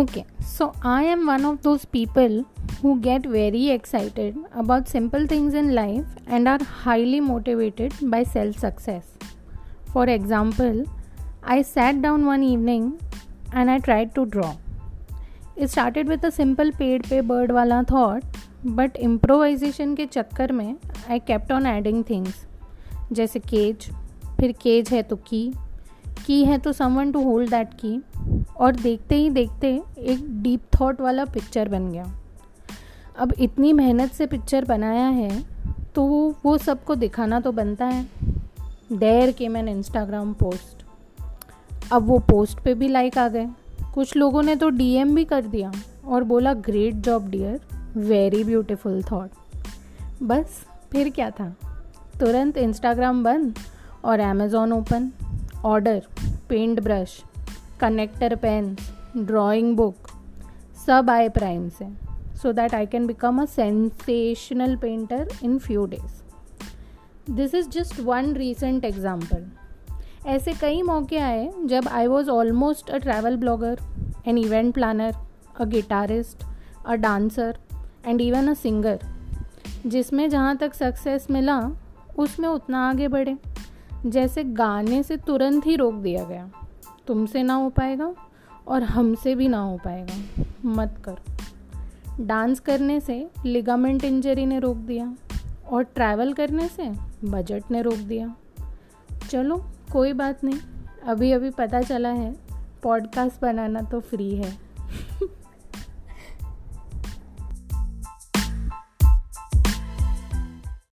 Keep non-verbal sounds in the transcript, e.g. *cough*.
Okay so I am one of those people who get very excited about simple things in life and are highly motivated by self success for example I sat down one evening and I try to draw it started with a simple पेड़ पे bird वाला thought but improvisation के चक्कर में I kept on adding things जैसे cage फिर cage है तो की की है तो समवन टू होल्ड दैट की और देखते ही देखते एक डीप थॉट वाला पिक्चर बन गया। अब इतनी मेहनत से पिक्चर बनाया है तो वो सबको दिखाना तो बनता है। देर के मैन इंस्टाग्राम पोस्ट अब वो पोस्ट पे भी लाइक आ गए। कुछ लोगों ने तो डीएम भी कर दिया और बोला great job dear very beautiful thought बस, फिर क्या था? तुरंत इंस्टाग्राम बंद और Amazon open order paint brush connector pen drawing book सब आए प्राइम से so that I can become a sensational painter in few days this is just one recent example ऐसे कई मौके आए जब I was almost a travel blogger an event planner a guitarist a dancer and even a singer जिसमें जहाँ तक success मिला, उसमें उतना आगे बढ़े। जैसे गाने से तुरंत ही रोक दिया गया। तुमसे ना हो पाएगा और हमसे भी ना हो पाएगा। मत करो। डांस करने से लिगामेंट इंजरी ने रोक दिया और ट्रैवल करने से बजट ने रोक दिया। चलो, कोई बात नहीं। अभी अभी पता चला है पॉडकास्ट बनाना तो फ्री है। *laughs*